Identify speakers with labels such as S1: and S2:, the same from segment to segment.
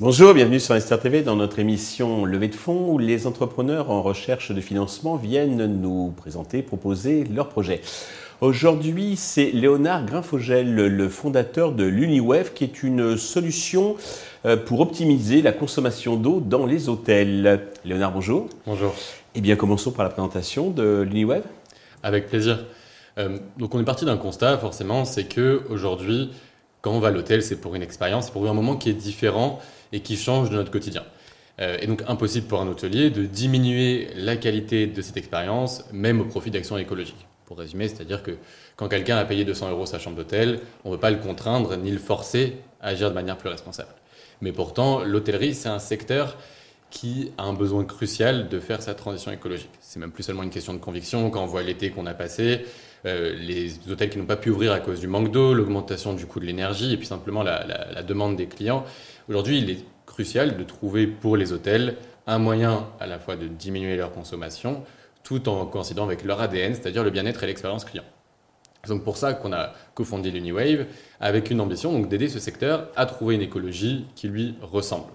S1: Bonjour, bienvenue sur Investir TV dans notre émission Levée de fonds où les entrepreneurs en recherche de financement viennent nous présenter, proposer leurs projets. Aujourd'hui, c'est Léonard Grinfogel, le fondateur de l'UniWave, qui est une solution euh, pour optimiser la consommation d'eau dans les hôtels. Léonard, bonjour.
S2: Bonjour.
S1: Eh bien, commençons par la présentation de l'UniWave.
S2: Avec plaisir. Euh, donc, on est parti d'un constat, forcément, c'est que aujourd'hui, quand on va à l'hôtel, c'est pour une expérience, c'est pour un moment qui est différent et qui change de notre quotidien. Euh, et donc impossible pour un hôtelier de diminuer la qualité de cette expérience, même au profit d'actions écologiques. Pour résumer, c'est-à-dire que quand quelqu'un a payé 200 euros sa chambre d'hôtel, on ne peut pas le contraindre ni le forcer à agir de manière plus responsable. Mais pourtant, l'hôtellerie, c'est un secteur qui a un besoin crucial de faire sa transition écologique. C'est même plus seulement une question de conviction. Quand on voit l'été qu'on a passé, euh, les hôtels qui n'ont pas pu ouvrir à cause du manque d'eau, l'augmentation du coût de l'énergie et puis simplement la, demande des clients. Aujourd'hui, il est crucial de trouver pour les hôtels un moyen à la fois de diminuer leur consommation, tout en coïncidant avec leur ADN, c'est-à-dire le bien-être et l'expérience client. C'est donc pour ça qu'on a cofondé l'UniWave avec une ambition d'aider ce secteur à trouver une écologie qui lui ressemble.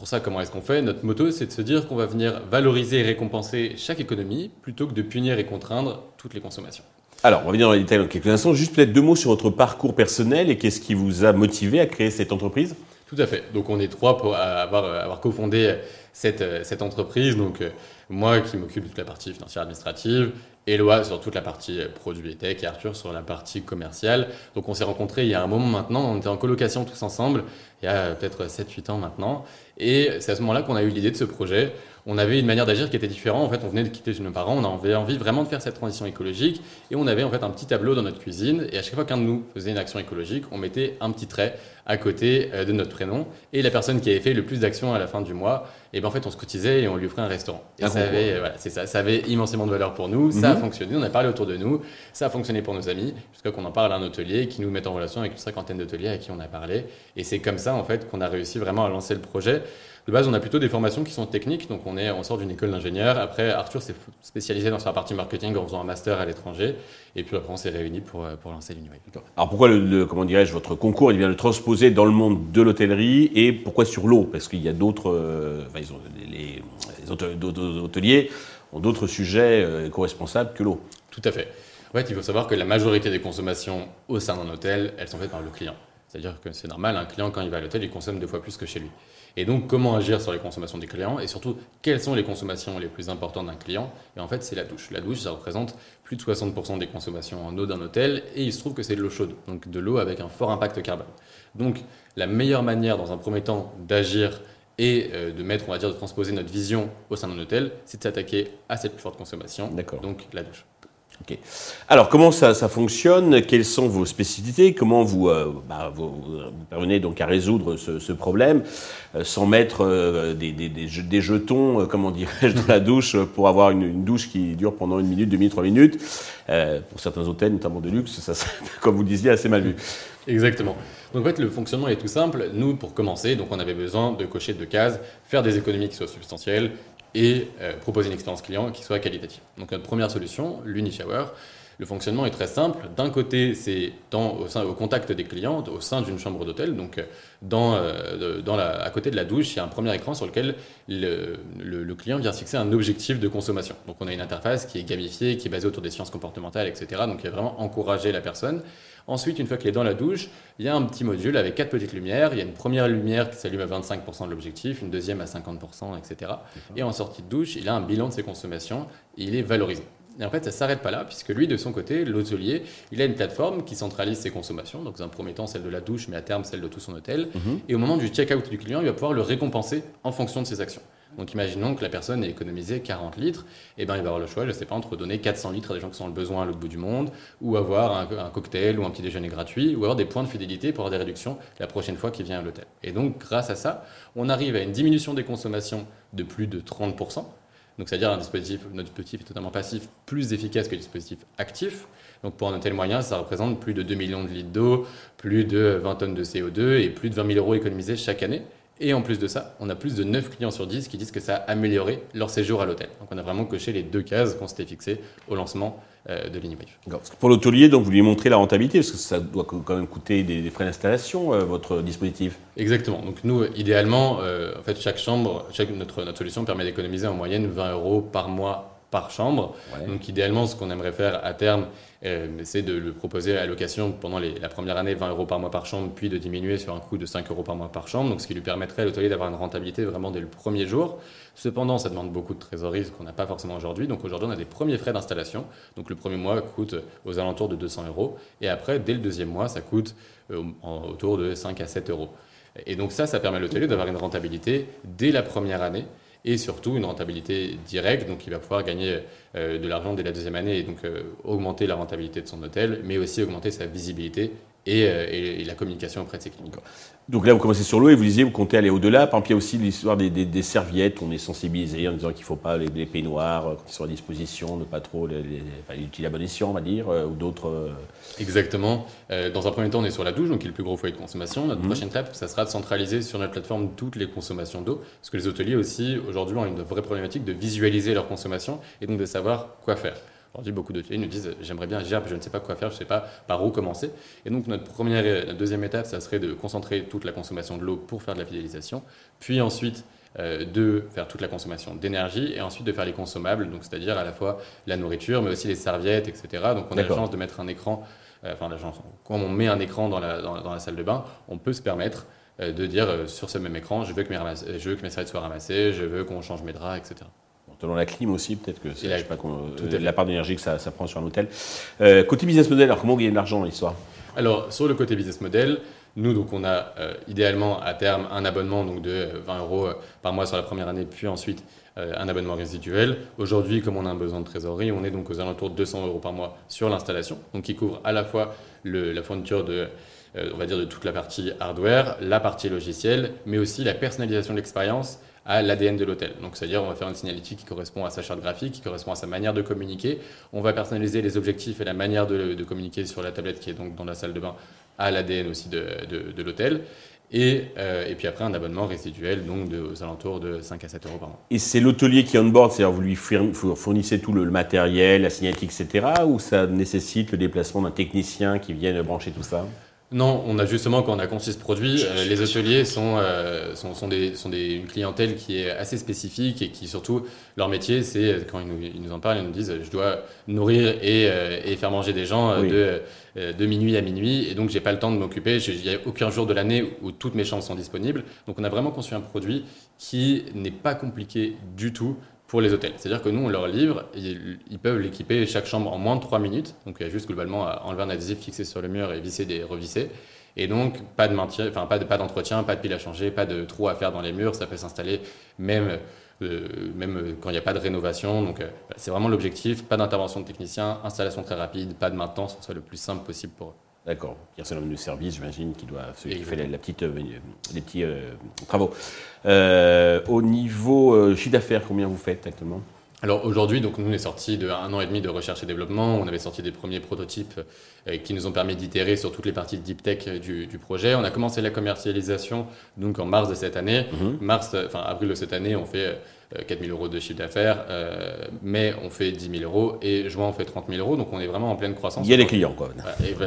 S2: Pour ça, comment est-ce qu'on fait? Notre moto, c'est de se dire qu'on va venir valoriser et récompenser chaque économie plutôt que de punir et contraindre toutes les consommations.
S1: Alors, on va venir dans les détails dans quelques instants. Juste peut-être deux mots sur votre parcours personnel et qu'est-ce qui vous a motivé à créer cette entreprise?
S2: Tout à fait. Donc, on est trois pour avoir, avoir cofondé cette, cette entreprise. Donc, euh, moi qui m'occupe de toute la partie financière administrative, Eloi sur toute la partie produit et tech et Arthur sur la partie commerciale. Donc on s'est rencontrés il y a un moment maintenant, on était en colocation tous ensemble, il y a peut-être 7-8 ans maintenant. Et c'est à ce moment-là qu'on a eu l'idée de ce projet. On avait une manière d'agir qui était différente. En fait, on venait de quitter chez nos parents, on avait envie vraiment de faire cette transition écologique. Et on avait en fait un petit tableau dans notre cuisine. Et à chaque fois qu'un de nous faisait une action écologique, on mettait un petit trait à côté euh, de notre prénom. Et la personne qui avait fait le plus d'actions à la fin du mois, et eh ben en fait on se cotisait et on lui offrait un restaurant. Et ça avait, voilà, c'est ça, ça avait immensément de valeur pour nous, ça a mhm. fonctionné, on a parlé autour de nous, ça a fonctionné pour nos amis, jusqu'à qu'on en parle à un hôtelier qui nous met en relation avec une cinquantaine d'hôteliers à qui on a parlé. Et c'est comme ça en fait qu'on a réussi vraiment à lancer le projet. De base, on a plutôt des formations qui sont techniques, donc on, est, on sort d'une école d'ingénieur. Après, Arthur s'est spécialisé dans sa partie marketing en faisant un master à l'étranger. Et puis après, on s'est réunis pour, euh, pour lancer l'Uniway.
S1: Alors pourquoi, le, comment dirais-je, votre concours, il vient de transposer dans le monde de l'hôtellerie et pourquoi sur l'eau? Parce qu'il y a d'autres, euh, enfin, les, les, hôteliers ont d'autres sujets euh, co-responsables que l'eau.
S2: Tout à fait. En fait, il faut savoir que la majorité des consommations au sein d'un hôtel, elles sont faites par le client. C'est-à-dire que c'est normal, un client, quand il va à l'hôtel, il consomme deux fois plus que chez lui. Et donc, comment agir sur les consommations des clients et surtout, quelles sont les consommations les plus importantes d'un client? Et en fait, c'est la douche. La douche, ça représente plus de 60% des consommations en eau d'un hôtel et il se trouve que c'est de l'eau chaude, donc de l'eau avec un fort impact carbone. Donc, la meilleure manière, dans un premier temps, d'agir et euh, de mettre, on va dire, de transposer notre vision au sein d'un hôtel, c'est de s'attaquer à cette plus forte consommation, donc la douche.
S1: Alors, comment ça, fonctionne? Quelles sont vos spécificités? Comment vous, euh, bah, vous, parvenez donc à résoudre ce, problème euh, sans mettre euh, des, des, jetons, comment dirais-je, dans la douche pour avoir une, douche qui dure pendant une minute, deux minutes, trois minutes? Pour certains hôtels, notamment de luxe, ça, comme vous disiez, assez mal vu.
S2: Exactement. Donc en fait, le fonctionnement est tout simple. Nous, pour commencer, donc on avait besoin de cocher deux cases, faire des économies qui soient substantielles et euh, proposer une expérience client qui soit qualitative. Donc notre première solution, l'UniShower, le fonctionnement est très simple. D'un côté, c'est au, contact des clients, au sein d'une chambre d'hôtel. Donc, euh, euh, à côté de la douche, il y a un premier écran sur lequel le, client vient fixer un objectif de consommation. Donc, on a une interface qui est gamifiée, qui est basée autour des sciences comportementales, etc. Donc, il a vraiment encourager la personne. Ensuite, une fois qu'il est dans la douche, il y a un petit module avec quatre petites lumières. Il y a une première lumière qui s'allume à 25% de l'objectif, une deuxième à 50%, etc. Et en sortie de douche, il a un bilan de ses consommations et il est valorisé. Et en fait, ça ne s'arrête pas là, puisque lui, de son côté, l'hôtelier, il a une plateforme qui centralise ses consommations, donc dans un premier temps celle de la douche, mais à terme celle de tout son hôtel. Mhm. Et au moment du check-out du client, il va pouvoir le récompenser en fonction de ses actions. Donc imaginons que la personne ait économisé 40 litres, et eh ben il va avoir le choix, je ne sais pas, entre donner 400 litres à des gens qui sont le besoin à l'autre bout du monde, ou avoir un, cocktail ou un petit déjeuner gratuit, ou avoir des points de fidélité pour avoir des réductions la prochaine fois qu'il vient à l'hôtel. Et donc grâce à ça, on arrive à une diminution des consommations de plus de 30%. Donc, c'est-à-dire un dispositif, notre dispositif est totalement passif, plus efficace que le dispositif actif. Donc, pour un hôtel moyen, ça représente plus de 2 millions de litres d'eau, plus de 20 tonnes de CO2 et plus de 20 000 euros économisés chaque année. Et en plus de ça, on a plus de 9 clients sur 10 qui disent que ça a amélioré leur séjour à l'hôtel. Donc on a vraiment coché les deux cases qu'on s'était fixées au lancement de l'Anywave.
S1: Pour l'hôtelier, donc vous lui montrez la rentabilité, parce que ça doit quand même coûter des, frais d'installation, euh, votre dispositif
S2: Exactement. Donc nous, idéalement, euh, en fait, chaque chambre, chaque, notre, notre solution permet d'économiser en moyenne 20 euros par mois par chambre. Donc idéalement, ce qu'on aimerait faire à terme, euh, c'est de le proposer à location pendant la première année 20 euros par mois par chambre, puis de diminuer sur un coût de 5 euros par mois par chambre, donc ce qui lui permettrait à l'hôtelier d'avoir une rentabilité vraiment dès le premier jour. Cependant, ça demande beaucoup de trésorerie, ce qu'on n'a pas forcément aujourd'hui. Donc aujourd'hui, on a des premiers frais d'installation. Donc le premier mois coûte aux alentours de 200 euros, et après, dès le deuxième mois, ça coûte euh, autour de 5 à 7 euros. Et donc ça, ça permet à l'hôtelier d'avoir une rentabilité dès la première année et surtout une rentabilité directe, donc il va pouvoir gagner euh, de l'argent dès la deuxième année et donc euh, augmenter la rentabilité de son hôtel, mais aussi augmenter sa visibilité et, euh, et, la communication auprès de ses clients.
S1: Donc là, vous commencez sur l'eau et vous disiez, vous comptez aller au-delà. Par exemple, il y a aussi l'histoire des, des, serviettes. On est sensibilisé en disant qu'il ne faut pas les, les, peignoirs quand ils sont à disposition, ne pas trop les, utiliser à bon escient, on va dire, ou d'autres.
S2: Exactement. dans un premier temps, on est sur la douche, donc qui est le plus gros foyer de consommation. Notre mhm. prochaine étape, ça sera de centraliser sur notre plateforme toutes les consommations d'eau, parce que les hôteliers aussi, aujourd'hui, ont une vraie problématique de visualiser leur consommation et donc de savoir quoi faire. Aujourd'hui, beaucoup d'hôteliers nous disent J'aimerais bien agir, je ne sais pas quoi faire, je ne sais pas par où commencer. Et donc, notre première, notre deuxième étape, ça serait de concentrer toute la consommation de l'eau pour faire de la fidélisation, puis ensuite euh, de faire toute la consommation d'énergie et ensuite de faire les consommables, donc c'est-à-dire à la fois la nourriture, mais aussi les serviettes, etc. Donc, on a la chance de mettre un écran, euh, enfin, la chance, quand on met un écran dans la, dans, la salle de bain, on peut se permettre euh, de dire sur ce même écran je veux que mes, je veux que mes serviettes soient ramassées, je veux qu'on change mes draps, etc.
S1: Selon la clim aussi, peut-être que c'est pas, euh, la part d'énergie que ça, prend sur un hôtel. Euh, côté business model, alors comment gagner de l'argent dans l'histoire?
S2: Alors, sur le côté business model, nous, donc, on a euh, idéalement à terme un abonnement donc, de 20 euros par mois sur la première année, puis ensuite un abonnement résiduel. Aujourd'hui, comme on a un besoin de trésorerie, on est donc aux alentours de 200 euros par mois sur l'installation, donc qui couvre à la fois la fourniture de on va dire de toute la partie hardware, la partie logicielle, mais aussi la personnalisation de l'expérience à l'ADN de l'hôtel. Donc, c'est-à-dire, on va faire une signalétique qui correspond à sa charte graphique, qui correspond à sa manière de communiquer. On va personnaliser les objectifs et la manière de, communiquer sur la tablette qui est donc dans la salle de bain à l'ADN aussi de, de, l'hôtel. Et, euh, et, puis après, un abonnement résiduel, donc aux alentours de 5 à 7 euros par mois.
S1: Et c'est l'hôtelier qui est on board, c'est-à-dire vous lui fournissez tout le, matériel, la signalétique, etc., ou ça nécessite le déplacement d'un technicien qui vienne brancher tout ça?
S2: Non, on a justement, quand on a conçu ce produit, euh, les hôteliers sont, euh, sont, sont, des, sont des, une clientèle qui est assez spécifique et qui, surtout, leur métier, c'est, quand ils nous, ils nous, en parlent, ils nous disent je dois nourrir et, euh, et faire manger des gens de, de, minuit à minuit, et donc j'ai pas le temps de m'occuper. Il n'y a aucun jour de l'année où toutes mes chambres sont disponibles. Donc on a vraiment conçu un produit qui n'est pas compliqué du tout pour les hôtels. C'est-à-dire que nous, on leur livre, ils, peuvent l'équiper chaque chambre en moins de 3 minutes. Donc il y a juste globalement à enlever un adhésif fixé sur le mur et visser des revisser. Et donc, pas de maintien, enfin pas de pas d'entretien, pas de pile à changer, pas de trous à faire dans les murs. Ça peut s'installer même euh, même quand il n'y a pas de rénovation. Donc, euh, c'est vraiment l'objectif. Pas d'intervention de technicien, installation très rapide, pas de maintenance, soit le plus simple possible pour eux.
S1: D'accord. Il y a un de service, j'imagine, qui doit celui qui fait la, petite, euh, les petits euh, travaux. Euh, au niveau chiffre d'affaires, combien vous faites actuellement?
S2: Alors aujourd'hui, donc nous on est sorti de un an et demi de recherche et développement. On avait sorti des premiers prototypes qui nous ont permis d'itérer sur toutes les parties de deep tech du, projet. On a commencé la commercialisation donc en mars de cette année. Mhm. Mars, enfin avril de cette année, on fait 4 euh, 000 euros de chiffre d'affaires, euh, mai on fait 10 000 euros et juin on fait 30 000 euros, donc on est vraiment en pleine croissance.
S1: Il y a des clients quoi.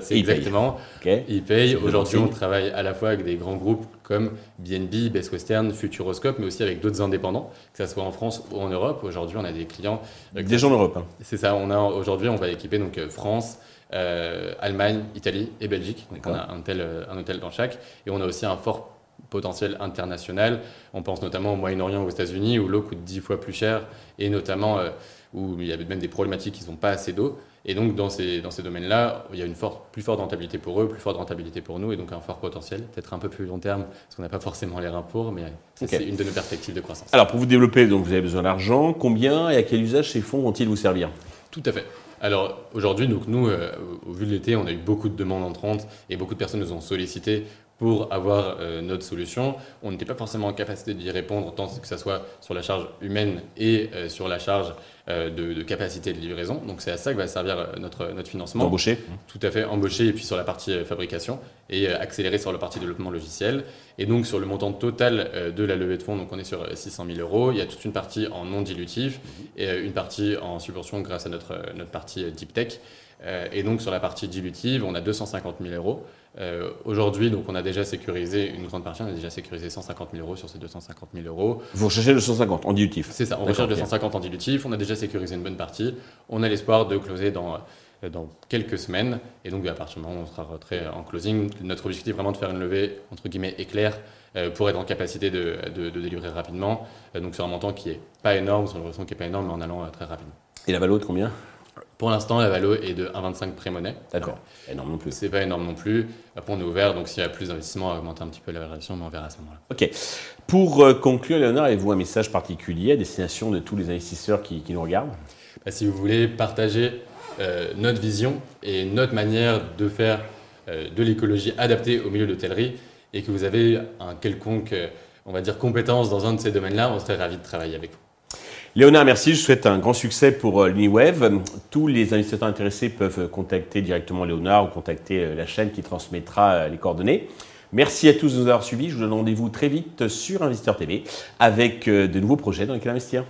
S2: c'est exactement. Ils payent. Aujourd'hui on travaille à la fois avec des grands groupes comme BNB, Best Western, Futuroscope, mais aussi avec d'autres indépendants, que ce soit en France ou en Europe. Aujourd'hui on a des clients.
S1: Euh, des gens en Europe. Hein.
S2: C'est ça. On a aujourd'hui on va équiper donc France. Allemagne, Italie et Belgique. Donc on a un, tel, un hôtel dans chaque. Et on a aussi un fort potentiel international. On pense notamment au Moyen-Orient, aux États-Unis, où l'eau coûte dix fois plus cher, et notamment euh, où il y a même des problématiques qui n'ont pas assez d'eau. Et donc, dans ces, dans ces domaines-là, il y a une forte, plus forte rentabilité pour eux, plus forte rentabilité pour nous, et donc un fort potentiel, peut-être un peu plus long terme, parce qu'on n'a pas forcément les reins pour, mais c'est une de nos perspectives de croissance.
S1: Alors, pour vous développer, donc, vous avez besoin d'argent. Combien et à quel usage ces fonds vont-ils vous servir?
S2: Tout à fait. Alors aujourd'hui, nous, euh, au vu de l'été, on a eu beaucoup de demandes entrantes et beaucoup de personnes nous ont sollicité pour avoir euh, notre solution. On n'était pas forcément en capacité d'y répondre, tant que ce soit sur la charge humaine et euh, sur la charge euh, de, capacité de livraison. Donc c'est à ça que va servir euh, notre, notre financement.
S1: Embaucher
S2: Tout à fait, embaucher et puis sur la partie euh, fabrication et accélérer sur la partie développement logiciel. Et donc sur le montant total de la levée de fonds, donc on est sur 600 000 euros. Il y a toute une partie en non dilutif et une partie en subvention grâce à notre, notre partie Deep Tech. Et donc sur la partie dilutive, on a 250 000 euros. Euh, aujourd'hui, donc, on a déjà sécurisé une grande partie, on a déjà sécurisé 150 000 euros sur ces 250 000 euros.
S1: Vous recherchez le 150 en dilutif.
S2: C'est ça, on recherche le 150 en dilutif, on a déjà sécurisé une bonne partie, on a l'espoir de closer dans, euh, dans quelques semaines, et donc à partir du moment où on sera rentré en closing, notre objectif est vraiment de faire une levée, entre guillemets, éclair, euh, pour être en capacité de, de, délivrer rapidement, donc sur un montant qui n'est pas énorme, sur une leçon qui n'est pas énorme, mais en allant très rapidement.
S1: Et la valeur de combien?
S2: Pour l'instant, la valo est de 1,25 pré-monnaie.
S1: D'accord, énorme non plus.
S2: C'est pas énorme non plus. Après, on est ouvert, donc s'il y a plus d'investissement, on va augmenter un petit peu la valorisation, mais on verra à ce moment-là.
S1: Ok. Pour euh, conclure, Léonard, avez-vous un message particulier à destination de tous les investisseurs qui, nous regardent?
S2: Bah, Si vous voulez partager euh, notre vision et notre manière de faire euh, de l'écologie adaptée au milieu d'hôtellerie et que vous avez un quelconque, on va dire, compétence dans un de ces domaines-là, on serait ravis de travailler avec vous.
S1: Léonard, merci. Je souhaite un grand succès pour euh, l'UniWeb. Tous les investisseurs intéressés peuvent contacter directement Léonard ou contacter euh, la chaîne qui transmettra euh, les coordonnées. Merci à tous de nous avoir suivis. Je vous donne rendez-vous très vite sur Investisseur TV avec de nouveaux projets dans lesquels investir.